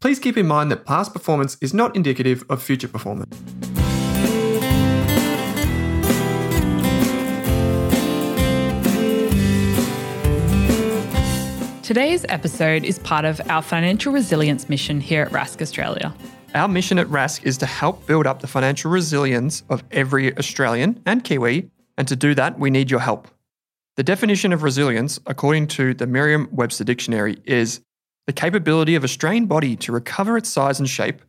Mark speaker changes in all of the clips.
Speaker 1: please keep in mind that past performance is not indicative of future performance.
Speaker 2: Today's episode is part of our financial resilience mission here at Rask Australia.
Speaker 1: Our mission at Rask is to help build up the financial resilience of every Australian and Kiwi, and to do that, we need your help. The definition of resilience, according to the Merriam Webster Dictionary, is the capability of a strained body to recover its size and shape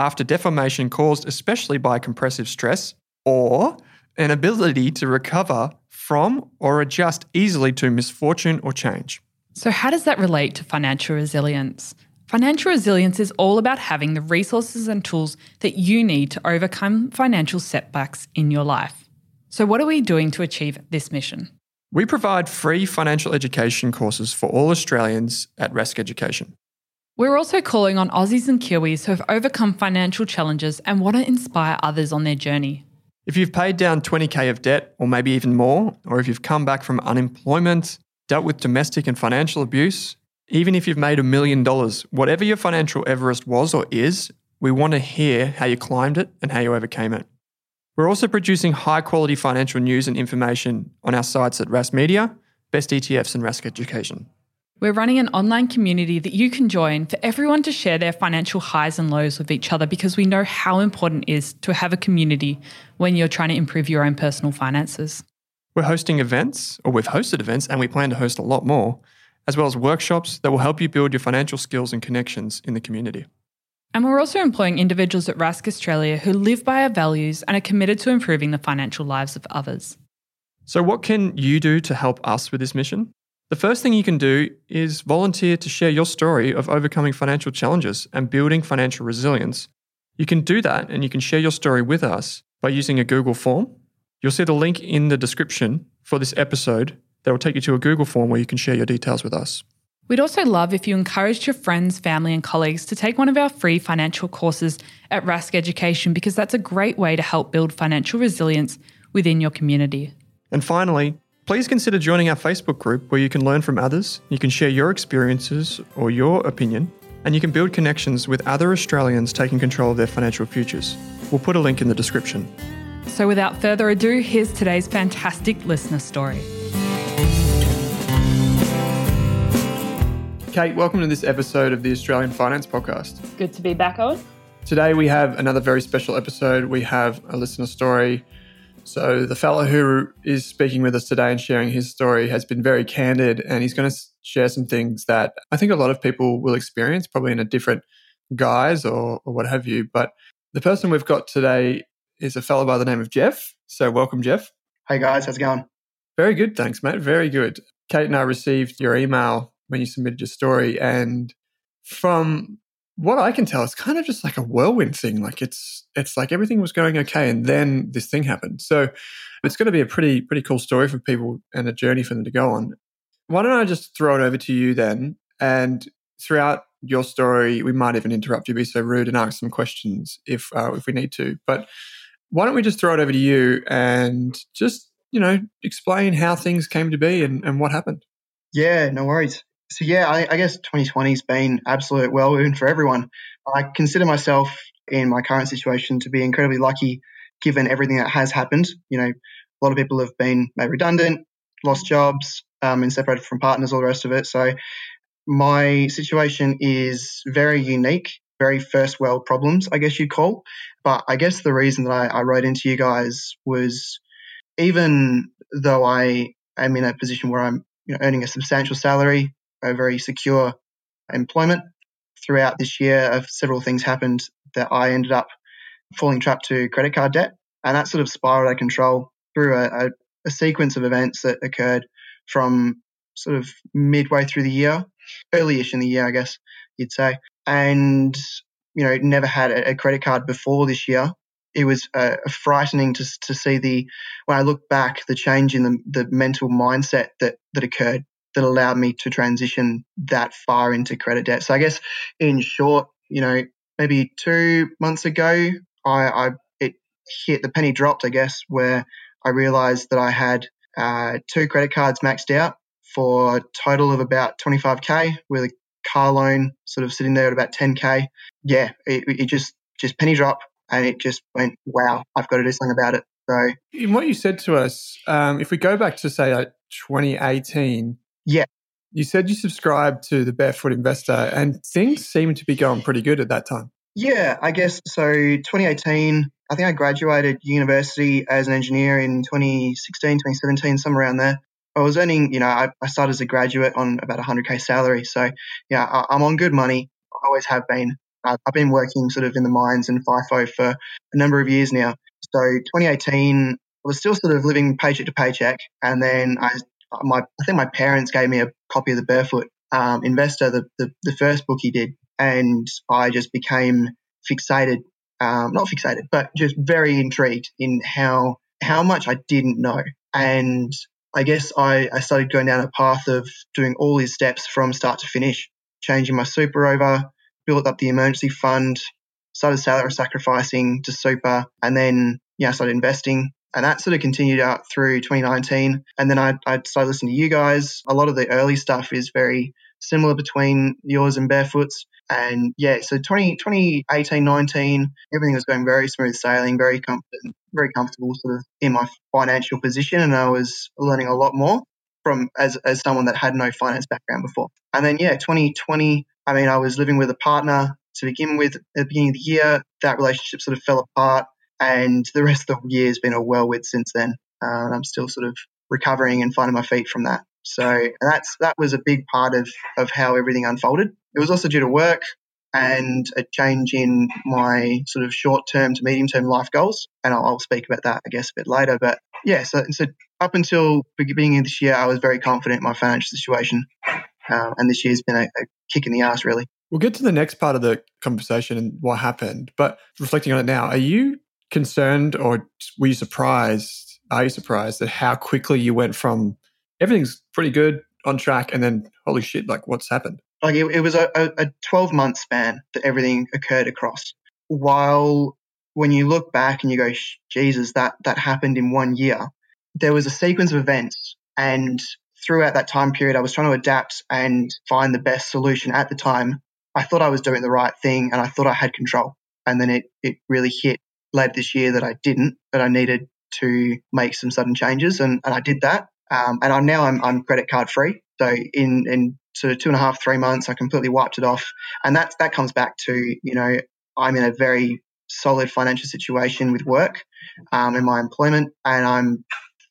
Speaker 1: after deformation caused especially by compressive stress, or an ability to recover from or adjust easily to misfortune or change.
Speaker 2: So, how does that relate to financial resilience? Financial resilience is all about having the resources and tools that you need to overcome financial setbacks in your life. So, what are we doing to achieve this mission?
Speaker 1: We provide free financial education courses for all Australians at Rask Education.
Speaker 2: We're also calling on Aussies and Kiwis who have overcome financial challenges and want to inspire others on their journey.
Speaker 1: If you've paid down 20k of debt, or maybe even more, or if you've come back from unemployment, dealt with domestic and financial abuse, even if you've made a million dollars, whatever your financial Everest was or is, we want to hear how you climbed it and how you overcame it. We're also producing high quality financial news and information on our sites at Rask Media, Best ETFs, and Rask Education.
Speaker 2: We're running an online community that you can join for everyone to share their financial highs and lows with each other because we know how important it is to have a community when you're trying to improve your own personal finances.
Speaker 1: We're hosting events, or we've hosted events, and we plan to host a lot more, as well as workshops that will help you build your financial skills and connections in the community.
Speaker 2: And we're also employing individuals at Rask Australia who live by our values and are committed to improving the financial lives of others.
Speaker 1: So, what can you do to help us with this mission? The first thing you can do is volunteer to share your story of overcoming financial challenges and building financial resilience. You can do that and you can share your story with us by using a Google form You'll see the link in the description for this episode that will take you to a Google form where you can share your details with us.
Speaker 2: We'd also love if you encouraged your friends, family, and colleagues to take one of our free financial courses at Rask Education because that's a great way to help build financial resilience within your community.
Speaker 1: And finally, please consider joining our Facebook group where you can learn from others, you can share your experiences or your opinion, and you can build connections with other Australians taking control of their financial futures. We'll put a link in the description.
Speaker 2: So, without further ado, here's today's fantastic listener story.
Speaker 1: Kate, welcome to this episode of the Australian Finance Podcast.
Speaker 2: Good to be back, Owen.
Speaker 1: Today we have another very special episode. We have a listener story. So, the fellow who is speaking with us today and sharing his story has been very candid and he's going to share some things that I think a lot of people will experience, probably in a different guise or, or what have you. But the person we've got today is a fellow by the name of Jeff. So, welcome, Jeff.
Speaker 3: Hey guys, how's it going?
Speaker 1: Very good, thanks, mate. Very good. Kate and I received your email when you submitted your story, and from what I can tell, it's kind of just like a whirlwind thing. Like it's it's like everything was going okay, and then this thing happened. So it's going to be a pretty pretty cool story for people and a journey for them to go on. Why don't I just throw it over to you then? And throughout your story, we might even interrupt you, be so rude, and ask some questions if uh, if we need to. But why don't we just throw it over to you and just, you know, explain how things came to be and, and what happened?
Speaker 3: Yeah, no worries. So, yeah, I, I guess 2020 has been absolute whirlwind for everyone. I consider myself in my current situation to be incredibly lucky given everything that has happened. You know, a lot of people have been made redundant, lost jobs, um, and separated from partners, all the rest of it. So, my situation is very unique very first world problems, I guess you'd call. But I guess the reason that I, I wrote into you guys was even though I am in a position where I'm you know, earning a substantial salary, a very secure employment, throughout this year, of several things happened that I ended up falling trapped to credit card debt. And that sort of spiraled out of control through a, a, a sequence of events that occurred from sort of midway through the year, early-ish in the year, I guess you'd say. And you know never had a credit card before this year. It was uh, frightening to, to see the when I look back the change in the, the mental mindset that that occurred that allowed me to transition that far into credit debt. So I guess in short, you know, maybe two months ago, I, I it hit the penny dropped, I guess, where I realized that I had uh, two credit cards maxed out for a total of about 25k with a car loan sort of sitting there at about 10k. Yeah, it, it just just penny drop and it just went, wow, I've got to do something about it. So,
Speaker 1: in what you said to us, um, if we go back to say like 2018,
Speaker 3: yeah,
Speaker 1: you said you subscribed to the Barefoot Investor, and things seemed to be going pretty good at that time.
Speaker 3: Yeah, I guess so. 2018, I think I graduated university as an engineer in 2016, 2017, somewhere around there. I was earning, you know, I, I started as a graduate on about 100k salary. So, yeah, I, am on good money. I always have been. Uh, I've been working sort of in the mines and FIFO for a number of years now. So 2018, I was still sort of living paycheck to paycheck, and then I, my, I think my parents gave me a copy of the Barefoot um, Investor, the, the, the first book he did, and I just became fixated, um, not fixated, but just very intrigued in how how much I didn't know, and I guess I, I started going down a path of doing all these steps from start to finish, changing my super over, built up the emergency fund, started salary sacrificing to super, and then yeah, I started investing. And that sort of continued out through 2019. And then I, I started listening to you guys. A lot of the early stuff is very similar between yours and Barefoot's. And yeah, so 20, 2018, 19, everything was going very smooth sailing, very confident, very comfortable sort of in my financial position. And I was learning a lot more from as, as someone that had no finance background before. And then yeah, 2020, I mean, I was living with a partner to begin with at the beginning of the year. That relationship sort of fell apart, and the rest of the year has been a whirlwind since then. Uh, and I'm still sort of recovering and finding my feet from that. So that's that was a big part of of how everything unfolded. It was also due to work and a change in my sort of short term to medium term life goals. And I'll, I'll, speak about that, I guess, a bit later. But yeah, so, so up until beginning of this year, I was very confident in my financial situation. Um, and this year's been a, a kick in the ass, really.
Speaker 1: We'll get to the next part of the conversation and what happened. But reflecting on it now, are you concerned or were you surprised? Are you surprised at how quickly you went from everything's pretty good on track and then holy shit, like what's happened?
Speaker 3: Like it, it was a, a 12 month span that everything occurred across. While when you look back and you go, Jesus, that, that happened in one year, there was a sequence of events and throughout that time period, I was trying to adapt and find the best solution at the time. I thought I was doing the right thing and I thought I had control. And then it, it really hit late this year that I didn't, that I needed to make some sudden changes. And, and I did that. Um, and I'm now I'm, I'm credit card free. So in, in sort of two and a half, three months, I completely wiped it off. And that, that comes back to, you know, I'm in a very solid financial situation with work um, in my employment. And I'm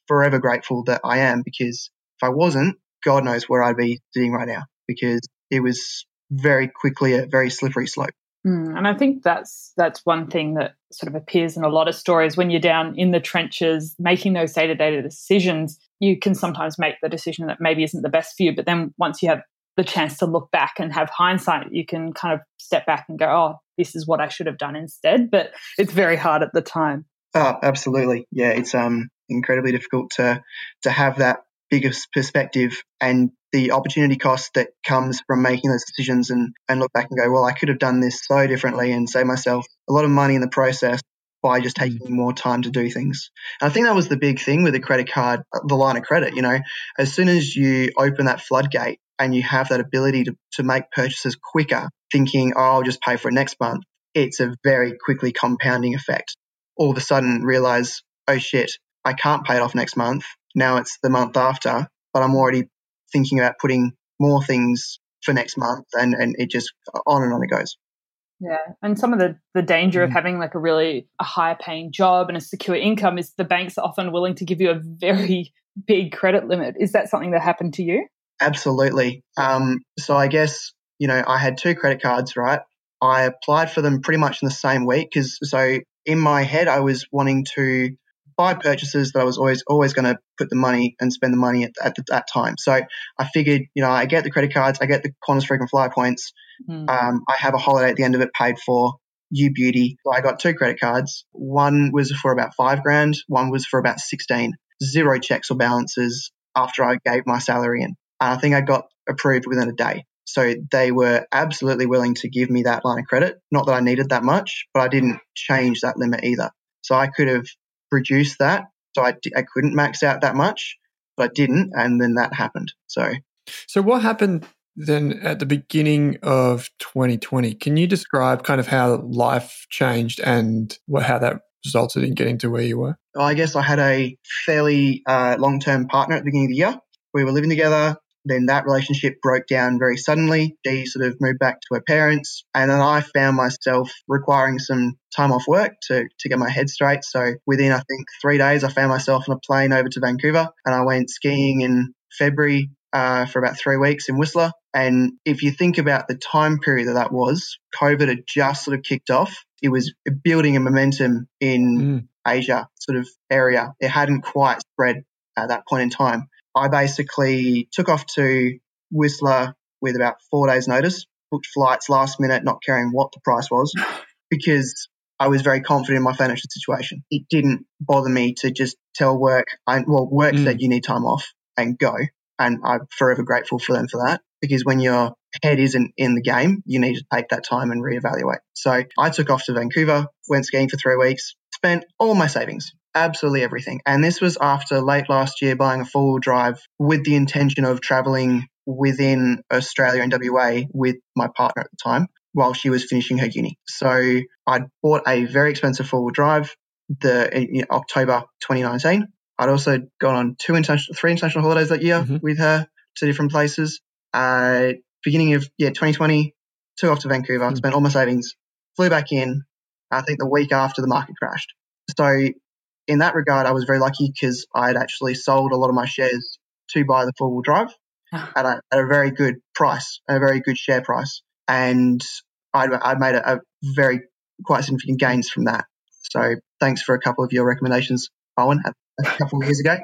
Speaker 3: forever grateful that I am because if I wasn't, God knows where I'd be sitting right now because it was very quickly a very slippery slope.
Speaker 2: Mm, and I think that's that's one thing that sort of appears in a lot of stories when you're down in the trenches making those day to day decisions. You can sometimes make the decision that maybe isn't the best for you, but then once you have the chance to look back and have hindsight, you can kind of step back and go, "Oh, this is what I should have done instead." But it's very hard at the time.
Speaker 3: Oh, absolutely. Yeah, it's um incredibly difficult to to have that biggest perspective and the opportunity cost that comes from making those decisions and, and look back and go, well, I could have done this so differently and save myself a lot of money in the process by just mm. taking more time to do things. And I think that was the big thing with the credit card, the line of credit. You know, as soon as you open that floodgate and you have that ability to, to make purchases quicker, thinking, oh, I'll just pay for it next month, it's a very quickly compounding effect. All of a sudden realize, oh shit, I can't pay it off next month. Now it's the month after, but I'm already thinking about putting more things for next month and, and it just on and on it goes.
Speaker 2: Yeah. And some of the, the danger mm. of having like a really a higher paying job and a secure income is the banks are often willing to give you a very big credit limit. Is that something that happened to you?
Speaker 3: Absolutely. Um, so I guess, you know, I had two credit cards, right? I applied for them pretty much in the same week because so in my head I was wanting to buy purchases that I was always always going to put the money and spend the money at, at the, that time. So I figured, you know, I get the credit cards, I get the Qantas frequent flyer points, mm. um, I have a holiday at the end of it paid for. You Beauty. So I got two credit cards. One was for about five grand, one was for about 16. Zero checks or balances after I gave my salary in. And I think I got approved within a day. So they were absolutely willing to give me that line of credit. Not that I needed that much, but I didn't change that limit either. So I could have reduced that. So I, I couldn't max out that much, but I didn't. And then that happened. So,
Speaker 1: so what happened then at the beginning of 2020? Can you describe kind of how life changed and what, how that resulted in getting to where you were?
Speaker 3: I guess I had a fairly uh, long term partner at the beginning of the year. We were living together. Then that relationship broke down very suddenly. Dee sort of moved back to her parents. And then I found myself requiring some time off work to, to get my head straight. So within, I think, three days, I found myself on a plane over to Vancouver and I went skiing in February uh, for about three weeks in Whistler. And if you think about the time period that that was, COVID had just sort of kicked off. It was building a momentum in mm. Asia sort of area. It hadn't quite spread at that point in time. I basically took off to Whistler with about four days' notice, booked flights last minute, not caring what the price was, because I was very confident in my financial situation. It didn't bother me to just tell work, I, well, work mm. said you need time off and go. And I'm forever grateful for them for that because when your head isn't in the game, you need to take that time and reevaluate. So I took off to Vancouver, went skiing for three weeks, spent all my savings, absolutely everything. And this was after late last year buying a four wheel drive with the intention of traveling within Australia and WA with my partner at the time while she was finishing her uni. So I'd bought a very expensive four wheel drive the in October 2019. I'd also gone on two international, three international holidays that year mm-hmm. with her to different places. Uh, beginning of yeah 2020, took off to Vancouver, mm-hmm. spent all my savings, flew back in. I think the week after the market crashed. So in that regard, I was very lucky because I had actually sold a lot of my shares to buy the four wheel drive ah. at, a, at a very good price, a very good share price. And I'd, I'd made a, a very quite significant gains from that. So thanks for a couple of your recommendations, Owen, a couple of years ago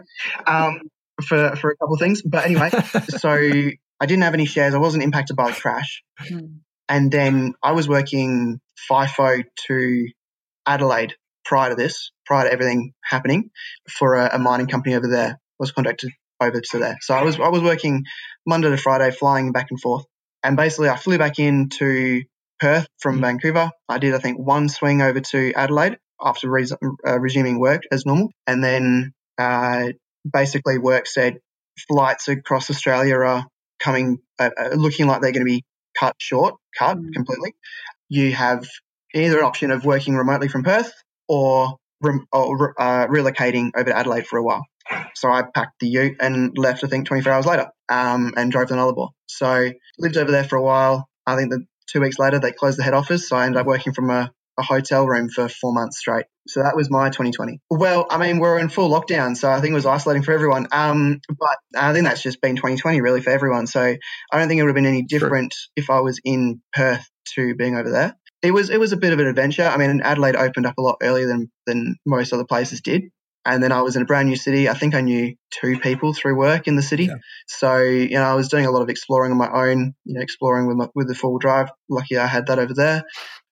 Speaker 3: um, for, for a couple of things. But anyway, so I didn't have any shares. I wasn't impacted by the crash. Hmm. And then I was working FIFO to Adelaide prior to this, prior to everything happening, for a, a mining company over there. Was contracted over to there. So I was I was working Monday to Friday, flying back and forth. And basically, I flew back into Perth from mm. Vancouver. I did, I think, one swing over to Adelaide after res- uh, resuming work as normal. And then uh, basically, work said flights across Australia are coming, uh, uh looking like they're going to be cut short, cut mm. completely. You have either an option of working remotely from Perth or, or uh, relocating over to Adelaide for a while. So I packed the ute and left, I think, 24 hours later um, and drove to Nullarbor. So lived over there for a while. I think that two weeks later, they closed the head office. So I ended up working from a, a hotel room for four months straight. So that was my 2020. Well, I mean, we're in full lockdown, so I think it was isolating for everyone. Um, but I think that's just been 2020 really for everyone. So I don't think it would have been any different sure. if I was in Perth to being over there it was it was a bit of an adventure. I mean, Adelaide opened up a lot earlier than than most other places did. And then I was in a brand new city. I think I knew two people through work in the city. Yeah. So, you know, I was doing a lot of exploring on my own, you know, exploring with, my, with the full drive. Lucky I had that over there.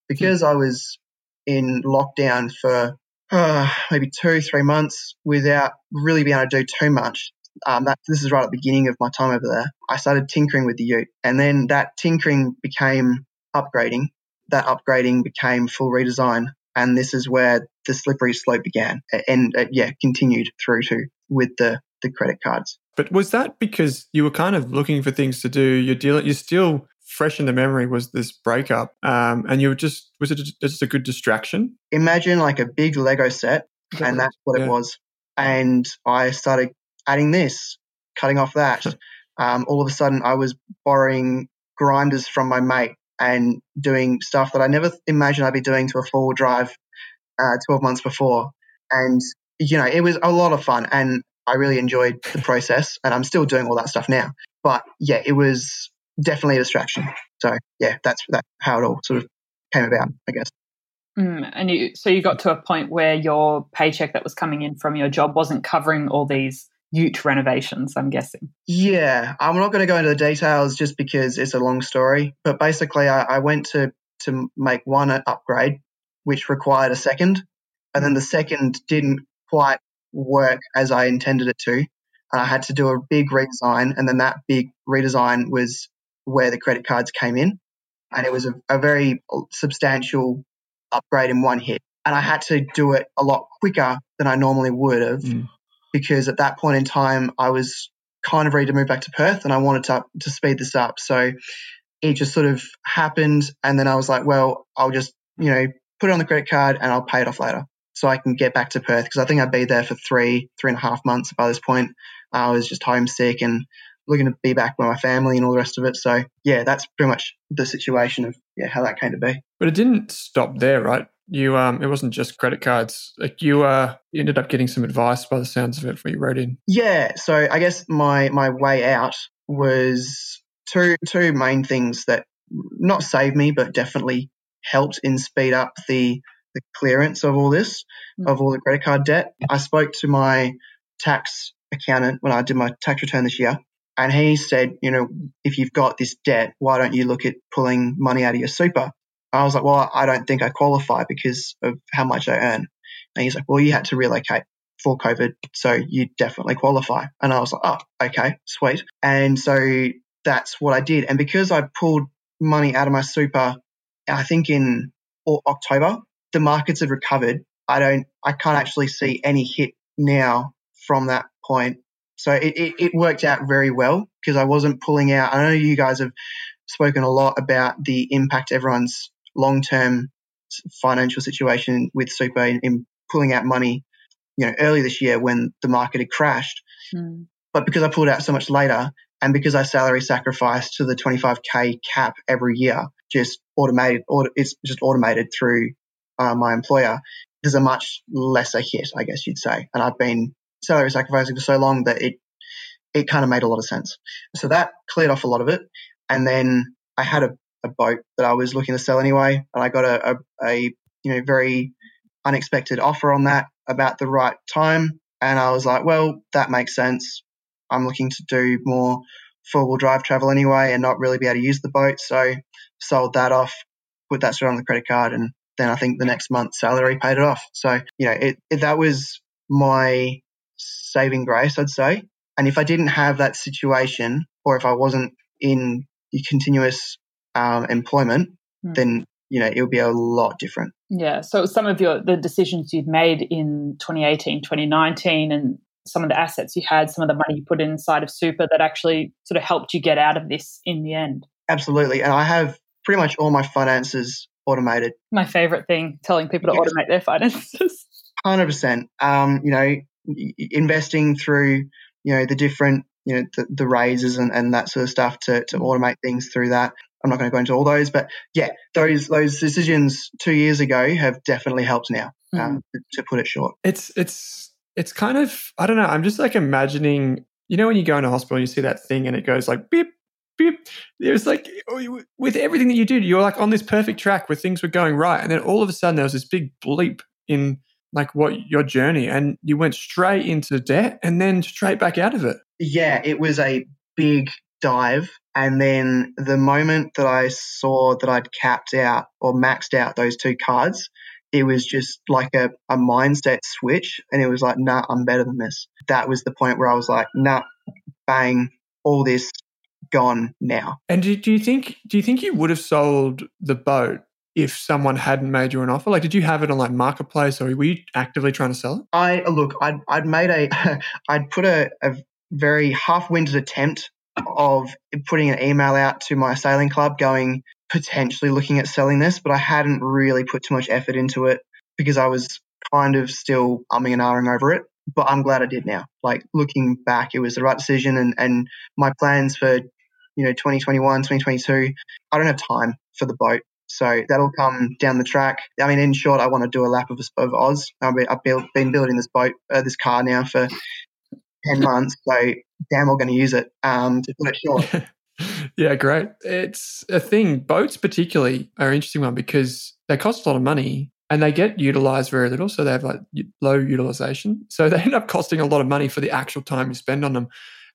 Speaker 3: Because I was in lockdown for uh, maybe two, three months without really being able to do too much. Um, that this is right at the beginning of my time over there. I started tinkering with the Ute, and then that tinkering became upgrading, that upgrading became full redesign. And this is where the slippery slope began and, uh, yeah, continued through to with the, the credit cards.
Speaker 1: But was that because you were kind of looking for things to do? You're dealing, you're still fresh in the memory was this breakup, um, and you were just was it just a good distraction?
Speaker 3: Imagine like a big Lego set, and that's what yeah. it was. And I started adding this, cutting off that. um, all of a sudden, I was borrowing grinders from my mate and doing stuff that I never imagined I'd be doing to a four wheel drive uh, 12 months before. And, you know, it was a lot of fun and I really enjoyed the process and I'm still doing all that stuff now. But yeah, it was definitely a distraction. So yeah, that's that how it all sort of came about, I guess.
Speaker 2: Mm, and you, so you got to a point where your paycheck that was coming in from your job wasn't covering all these ute renovations, I'm guessing.
Speaker 3: Yeah, I'm not going to go into the details just because it's a long story. But basically, I, I went to to make one upgrade, which required a second, and then the second didn't quite work as I intended it to. And I had to do a big redesign, and then that big redesign was where the credit cards came in. And it was a, a very substantial upgrade in one hit. And I had to do it a lot quicker than I normally would have mm. Because at that point in time, I was kind of ready to move back to Perth and I wanted to, to speed this up. So it just sort of happened. And then I was like, well, I'll just, you know, put it on the credit card and I'll pay it off later so I can get back to Perth because I think I'd be there for three, three and a half months by this point. I was just homesick and looking to be back with my family and all the rest of it. So yeah, that's pretty much the situation of yeah how that came to be.
Speaker 1: But it didn't stop there, right? You um, it wasn't just credit cards. Like you uh, you ended up getting some advice by the sounds of it when you wrote in.
Speaker 3: Yeah, so I guess my my way out was two two main things that not saved me, but definitely helped in speed up the the clearance of all this, mm. of all the credit card debt. I spoke to my tax accountant when I did my tax return this year, and he said, you know, if you've got this debt, why don't you look at pulling money out of your super? I was like, well, I don't think I qualify because of how much I earn. And he's like, well, you had to relocate for COVID, so you definitely qualify. And I was like, oh, okay, sweet. And so that's what I did. And because I pulled money out of my super, I think in October, the markets had recovered. I don't, I can't actually see any hit now from that point. So it, it, it worked out very well because I wasn't pulling out. I know you guys have spoken a lot about the impact everyone's long term financial situation with super in, in, pulling out money, you know, early this year when the market had crashed. Mm. But because I pulled out so much later and because I salary sacrificed to the 25k cap every year, just automated, it's just automated through uh, my employer, there's a much lesser hit, I guess you'd say. And I've been salary sacrificing for so long that it it kind of made a lot of sense. So that cleared off a lot of it. And then I had a, a boat that I was looking to sell anyway, and I got a, a, a you know very unexpected offer on that about the right time. And I was like, well, that makes sense. I'm looking to do more four wheel drive travel anyway and not really be able to use the boat. So sold that off, put that straight on the credit card, and then I think the next month's salary paid it off. So, you know, it, it, that was my saving grace, I'd say. And if I didn't have that situation, or if I wasn't in continuous um, employment, mm. then you know it'll be a lot different.
Speaker 4: Yeah. So some of your the decisions you'd made in 2018, 2019, and some of the assets you had, some of the money you put inside of super that actually sort of helped you get out of this in the end.
Speaker 3: Absolutely. And I have pretty much all my finances automated.
Speaker 4: My favorite thing, telling people to yes. automate their finances.
Speaker 3: Hundred um, percent. You know, investing through you know the different you know the, the raises and, and that sort of stuff to to mm. automate things through that. I'm not going to go into all those, but yeah, those those decisions two years ago have definitely helped now. Mm. Um, to put it short,
Speaker 1: it's it's it's kind of I don't know. I'm just like imagining. You know, when you go into hospital, and you see that thing, and it goes like beep beep. There's like with everything that you did, you're like on this perfect track where things were going right, and then all of a sudden there was this big bleep in like what your journey, and you went straight into debt and then straight back out of it.
Speaker 3: Yeah, it was a big dive. And then the moment that I saw that I'd capped out or maxed out those two cards, it was just like a, a mindset switch. And it was like, nah, I'm better than this. That was the point where I was like, nah, bang, all this gone now.
Speaker 1: And do, do you think do you think you would have sold the boat if someone hadn't made you an offer? Like, did you have it on like marketplace, or were you actively trying to sell it?
Speaker 3: I look, I'd I'd made a, I'd put a, a very half-winded attempt of putting an email out to my sailing club, going potentially looking at selling this, but I hadn't really put too much effort into it because I was kind of still umming and ahhing over it but I'm glad I did now. Like looking back, it was the right decision. And, and my plans for, you know, 2021, 2022, I don't have time for the boat. So that'll come down the track. I mean, in short, I want to do a lap of, of Oz. I've been building this boat, uh, this car now for 10 months. So damn, we're going to use it um, to put it short.
Speaker 1: yeah, great. It's a thing. Boats, particularly, are an interesting one because they cost a lot of money and they get utilized very little. So they have like low utilization. So they end up costing a lot of money for the actual time you spend on them.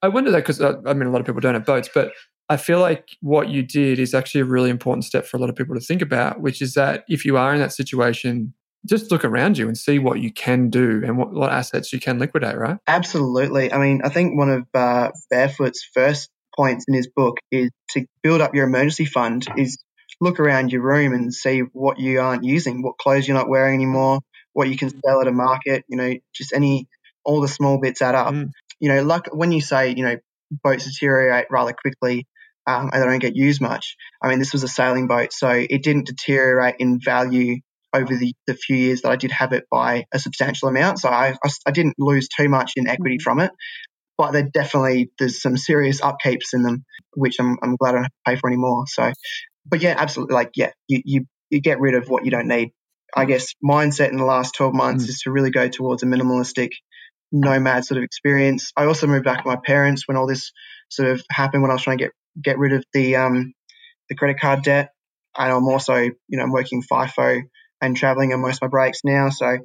Speaker 1: I wonder that because uh, I mean, a lot of people don't have boats, but I feel like what you did is actually a really important step for a lot of people to think about, which is that if you are in that situation, just look around you and see what you can do and what, what assets you can liquidate, right?
Speaker 3: Absolutely. I mean, I think one of uh, Barefoot's first points in his book is to build up your emergency fund is look around your room and see what you aren't using, what clothes you're not wearing anymore, what you can sell at a market, you know, just any, all the small bits add up. Mm. You know, like when you say, you know, boats deteriorate rather quickly um, and they don't get used much. I mean, this was a sailing boat, so it didn't deteriorate in value over the, the few years that I did have it by a substantial amount. So I, I, I didn't lose too much in equity mm-hmm. from it. But there definitely there's some serious upkeeps in them, which I'm, I'm glad I don't have to pay for anymore. So, but yeah, absolutely. Like, yeah, you, you, you get rid of what you don't need. I guess mindset in the last 12 months mm. is to really go towards a minimalistic nomad sort of experience. I also moved back with my parents when all this sort of happened when I was trying to get get rid of the um, the credit card debt. And I'm also, you know, I'm working FIFO and traveling on most of my breaks now. So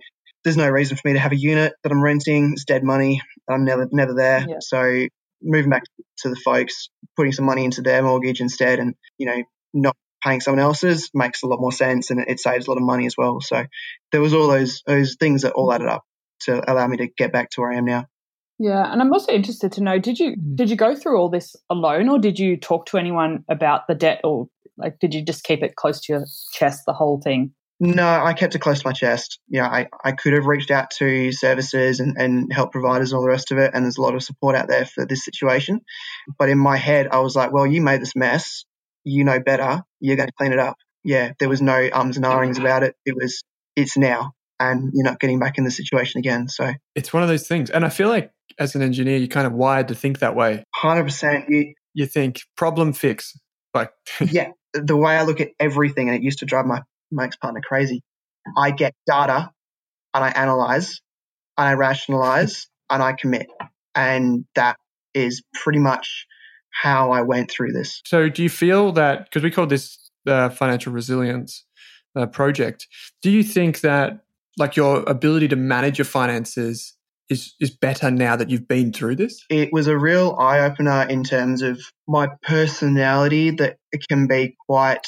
Speaker 3: there's no reason for me to have a unit that I'm renting. It's dead money. I'm never never there. Yeah. So moving back to the folks, putting some money into their mortgage instead, and you know, not paying someone else's makes a lot more sense, and it saves a lot of money as well. So there was all those those things that all added up to allow me to get back to where I am now.
Speaker 4: Yeah, and I'm also interested to know did you mm. did you go through all this alone, or did you talk to anyone about the debt, or like did you just keep it close to your chest the whole thing?
Speaker 3: No, I kept it close to my chest. Yeah, I, I could have reached out to services and, and help providers and all the rest of it, and there's a lot of support out there for this situation. But in my head, I was like, well, you made this mess. You know better. You're going to clean it up. Yeah, there was no ums and ahhings about it. It was, it's now, and you're not getting back in the situation again. So
Speaker 1: it's one of those things. And I feel like as an engineer, you're kind of wired to think that way.
Speaker 3: 100%. You,
Speaker 1: you think problem fix. Like,
Speaker 3: yeah, the way I look at everything, and it used to drive my, my ex partner crazy. I get data and I analyze and I rationalize and I commit. And that is pretty much how I went through this.
Speaker 1: So, do you feel that because we call this the financial resilience uh, project, do you think that like your ability to manage your finances is is better now that you've been through this?
Speaker 3: It was a real eye opener in terms of my personality that it can be quite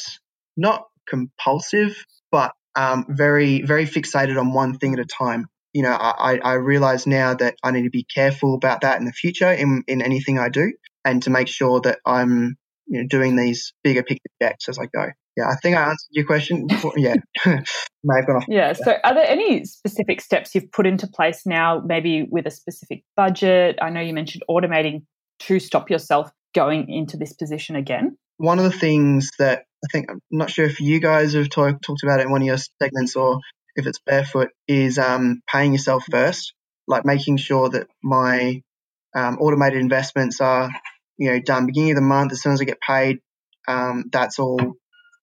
Speaker 3: not compulsive, but um, very very fixated on one thing at a time. You know, I, I realize now that I need to be careful about that in the future in, in anything I do, and to make sure that I'm you know, doing these bigger picture checks as I go yeah, I think I answered your question. Before. Yeah, may have gone off.
Speaker 4: Yeah. So, are there any specific steps you've put into place now, maybe with a specific budget? I know you mentioned automating to stop yourself going into this position again.
Speaker 3: One of the things that I think I'm not sure if you guys have talk, talked about it in one of your segments or if it's barefoot is um, paying yourself first, like making sure that my um, automated investments are you know done beginning of the month as soon as I get paid. Um, that's all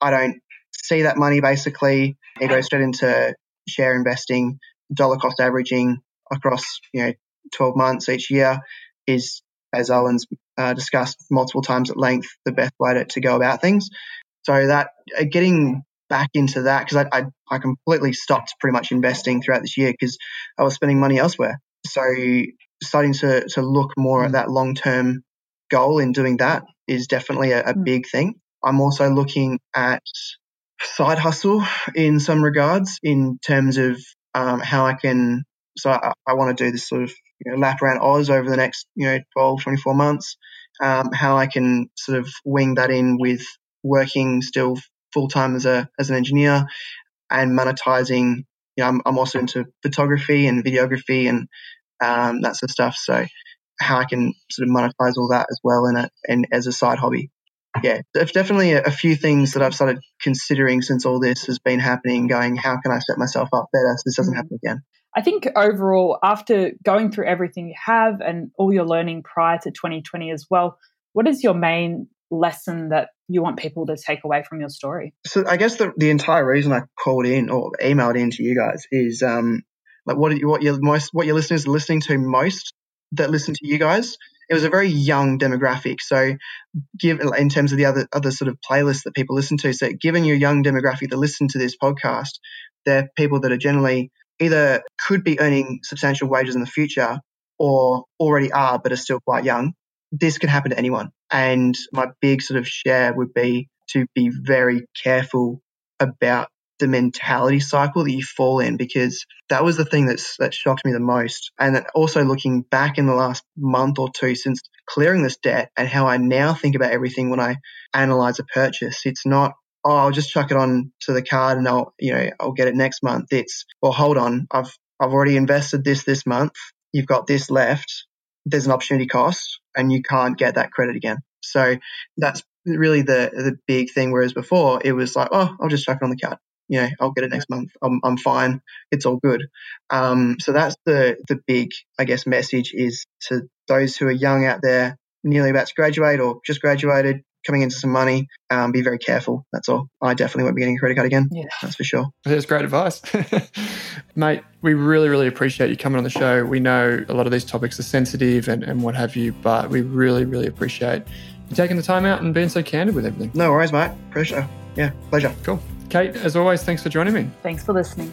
Speaker 3: I don't see that money basically. It goes straight into share investing, dollar cost averaging across, you know, 12 months each year is, as Owen's uh, discussed multiple times at length, the best way to, to go about things. So that uh, getting back into that, because I, I, I completely stopped pretty much investing throughout this year because I was spending money elsewhere. So starting to, to look more at mm. that long term goal in doing that is definitely a, a mm. big thing. I'm also looking at side hustle in some regards in terms of um, how I can. So I, I want to do this sort of you know, lap around Oz over the next you know 12, 24 months. Um, how I can sort of wing that in with working still full time as a as an engineer and monetizing. You know, I'm, I'm also into photography and videography and um, that sort of stuff. So how I can sort of monetize all that as well in it and as a side hobby yeah, there's definitely a, a, few things that I've started considering since all this has been happening, going, how can I set myself up better so this doesn't happen again?
Speaker 4: I think overall, after going through everything you have and all your learning prior to 2020 as well, what is your main lesson that you want people to take away from your story?
Speaker 3: So I guess the, the entire reason I called in or emailed in to you guys is um, like what you, what your most what your listeners are listening to most that listen to you guys it was a very young demographic. So, given in terms of the other other sort of playlists that people listen to, so given your young demographic that listen to this podcast, they're people that are generally either could be earning substantial wages in the future or already are but are still quite young. This could happen to anyone. And my big sort of share would be to be very careful about the mentality cycle that you fall in because that was the thing that's that shocked me the most. And also looking back in the last month or two since clearing this debt and how I now think about everything when I analyze a purchase, it's not oh I'll just chuck it on to the card and I'll you know I'll get it next month. It's well hold on I've I've already invested this this month. You've got this left. There's an opportunity cost and you can't get that credit again. So that's really the the big thing. Whereas before it was like, oh, I'll just chuck it on the card you know, I'll get it next month. I'm, I'm fine. It's all good. Um, so that's the, the big, I guess, message is to those who are young out there, nearly about to graduate or just graduated, coming into some money, um, be very careful. That's all. I definitely won't be getting a credit card again.
Speaker 4: Yeah.
Speaker 3: That's for sure.
Speaker 1: That's great advice. Mate, we really, really appreciate you coming on the show. We know a lot of these topics are sensitive and, and what have you, but we really, really appreciate you taking the time out and being so candid with everything.
Speaker 3: No worries, mate. Pressure. Yeah, pleasure.
Speaker 1: Cool. Kate, as always, thanks for joining me.
Speaker 4: Thanks for listening.